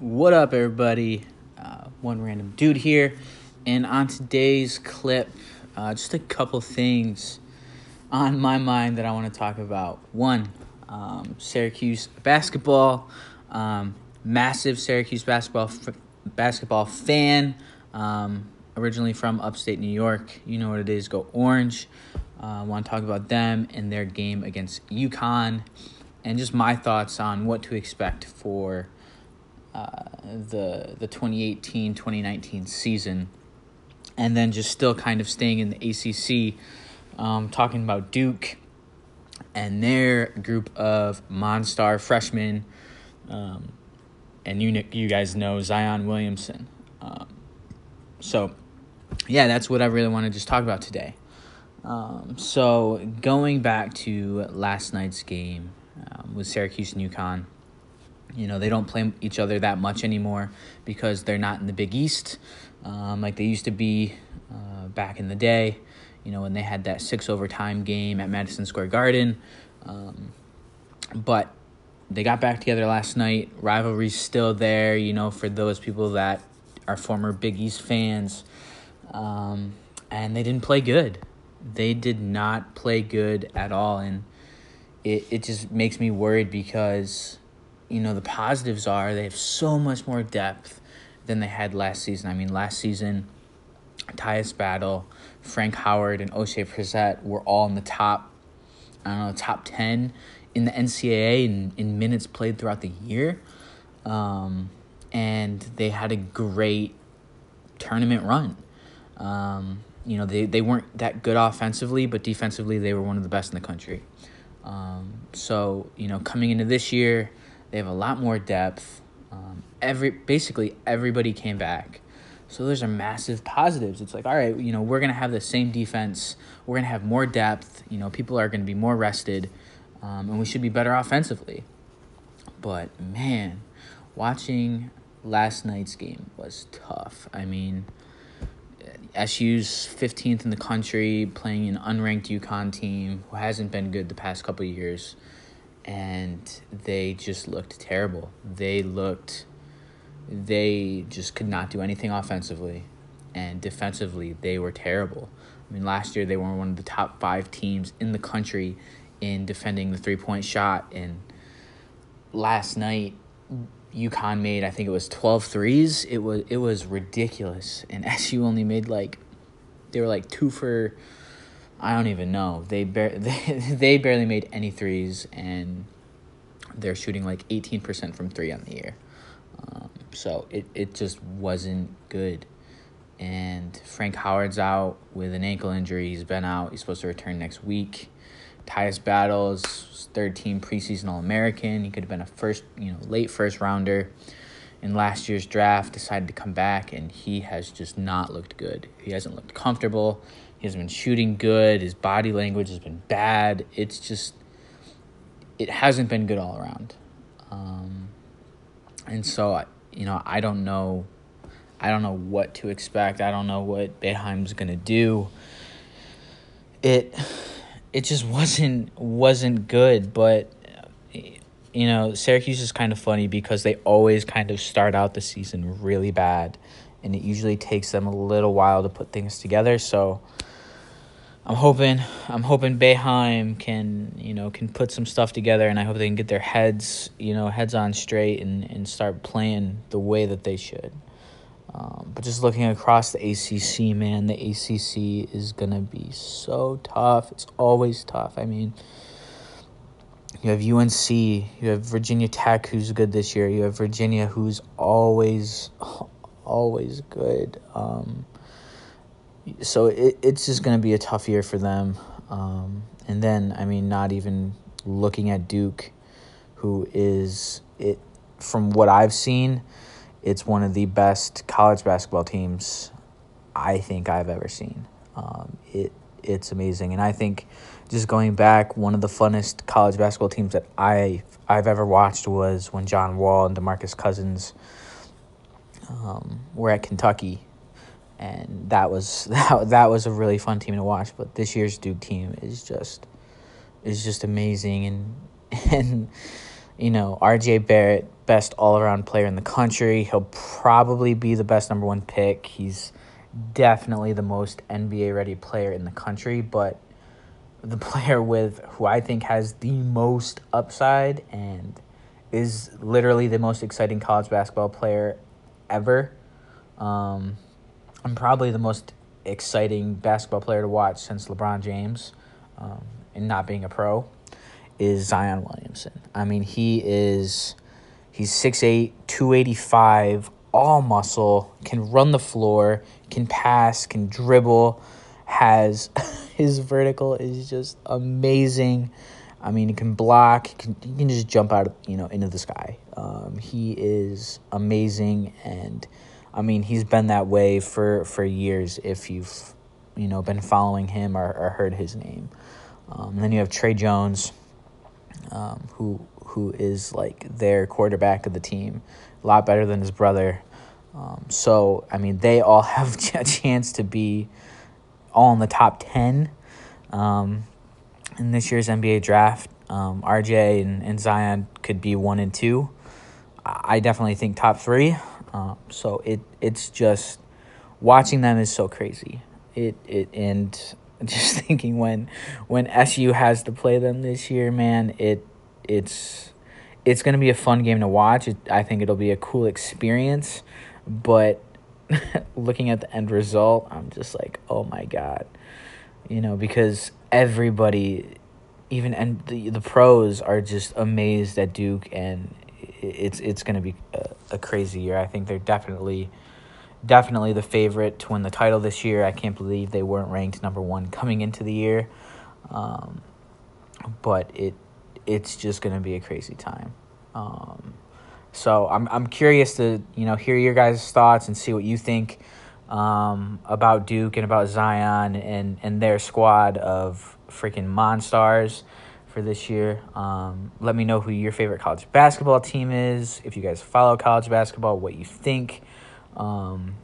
What up, everybody? Uh, one random dude here, and on today's clip, uh, just a couple things on my mind that I want to talk about. One, um, Syracuse basketball. Um, massive Syracuse basketball f- basketball fan. Um, originally from upstate New York. You know what it is. Go Orange. I uh, want to talk about them and their game against UConn, and just my thoughts on what to expect for uh, the the 2018-2019 season, and then just still kind of staying in the ACC, um, talking about Duke and their group of Monstar freshmen, um, and you you guys know Zion Williamson. Um, so, yeah, that's what I really want to just talk about today. Um, so going back to last night's game um, with Syracuse and UConn, you know they don't play each other that much anymore because they're not in the Big East um, like they used to be uh, back in the day. You know when they had that six overtime game at Madison Square Garden, um, but they got back together last night. Rivalry's still there. You know for those people that are former Big East fans, um, and they didn't play good they did not play good at all and it, it just makes me worried because you know the positives are they have so much more depth than they had last season i mean last season Tyus Battle, Frank Howard, and Oshae Brissett were all in the top, I don't know, top 10 in the NCAA in, in minutes played throughout the year. Um, and they had a great tournament run. Um, you know, they, they weren't that good offensively, but defensively, they were one of the best in the country. Um, so, you know, coming into this year, they have a lot more depth. Um, every basically everybody came back. So those are massive positives. It's like, all right, you know, we're gonna have the same defense. We're gonna have more depth. You know, people are gonna be more rested, um, and we should be better offensively. But man, watching last night's game was tough. I mean, SU's 15th in the country, playing an unranked UConn team who hasn't been good the past couple years, and they just looked terrible. They looked, they just could not do anything offensively, and defensively they were terrible. I mean, last year they were one of the top five teams in the country in defending the three point shot, and last night UConn made I think it was 12 threes. It was it was ridiculous. And SU only made like they were like 2 for I don't even know. They bar- they, they barely made any threes and they're shooting like 18% from 3 on the year. Um, so it it just wasn't good. And Frank Howard's out with an ankle injury. He's been out. He's supposed to return next week. Tyus Battles, third team preseason All American. He could have been a first, you know, late first rounder in last year's draft. Decided to come back, and he has just not looked good. He hasn't looked comfortable. He hasn't been shooting good. His body language has been bad. It's just, it hasn't been good all around. Um, and so, you know, I don't know. I don't know what to expect. I don't know what Boeheim's gonna do. It it just wasn't wasn't good. But you know, Syracuse is kind of funny because they always kind of start out the season really bad, and it usually takes them a little while to put things together. So. I'm hoping I'm hoping Boeheim can you know can put some stuff together and I hope they can get their heads you know heads on straight and, and start playing the way that they should. Um, but just looking across the ACC, man, the ACC is to be so tough. It's always tough. I mean, you have UNC, you have Virginia Tech, who's good this year. You have Virginia, who's always, always good. Um, so it, it's just going to be a tough year for them. Um, and then, I mean, not even looking at Duke, who is it from what I've seen it's one of the best college basketball teams I think I've ever seen. Um, it it's amazing, and I think just going back, one of the funnest college basketball teams that I I've ever watched was when John Wall and DeMarcus Cousins um, were at Kentucky, and that was that, that was a really fun team to watch. But this year's Duke team is just is just amazing, and and you know, RJ Barrett, best all around player in the country. He'll probably be the best number one pick. He's definitely the most NBA ready player in the country, but the player with who I think has the most upside and is literally the most exciting college basketball player ever. Um, I'm probably the most exciting basketball player to watch since LeBron James, um, and not being a pro, is Zion Williamson. I mean, he is he's 6'8", 285, all muscle, can run the floor, can pass, can dribble, has his vertical is just amazing. I mean, he can block. He can, he can just jump out, of, you know, into the sky. Um, he is amazing, and I mean, he's been that way for for years. If you've, you know, been following him or, or heard his name, um, then you have Tre Jones, um, who who is like their quarterback of the team, a lot better than his brother. Um, so I mean, they all have a chance to be all in the top 10 um, in this year's NBA draft. Um, RJ and, and Zion could be one and two. I definitely think top three. Um, so it it's just watching them is so crazy. It it and just thinking when when SU has to play them this year, man, it it's it's gonna be a fun game to watch. It, I think it'll be a cool experience, but looking at the end result, I'm just like, oh my god, you know, because everybody, even and the the pros are just amazed at Duke, and it's it's going to be a, a crazy year. I think they're definitely definitely the favorite to win the title this year. I can't believe they weren't ranked number one coming into the year, um, but it it's just going to be a crazy time. Um, so I'm I'm curious to you know hear your guys' thoughts and see what you think um, about Duke and about Zion and and their squad of freaking monsters for this year. Um, let me know who your favorite college basketball team is. If you guys follow college basketball, what you think. Um,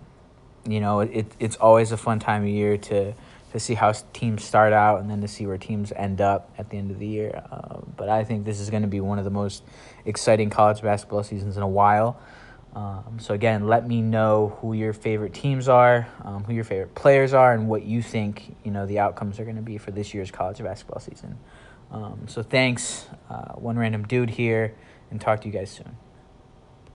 you know, it it's always a fun time of year to to see how teams start out and then to see where teams end up at the end of the year. Uh, but I think this is going to be one of the most exciting college basketball seasons in a while. Um, so again, let me know who your favorite teams are, um, who your favorite players are, and what you think you know the outcomes are going to be for this year's college basketball season. Um, so thanks, uh, one random dude here, and talk to you guys soon.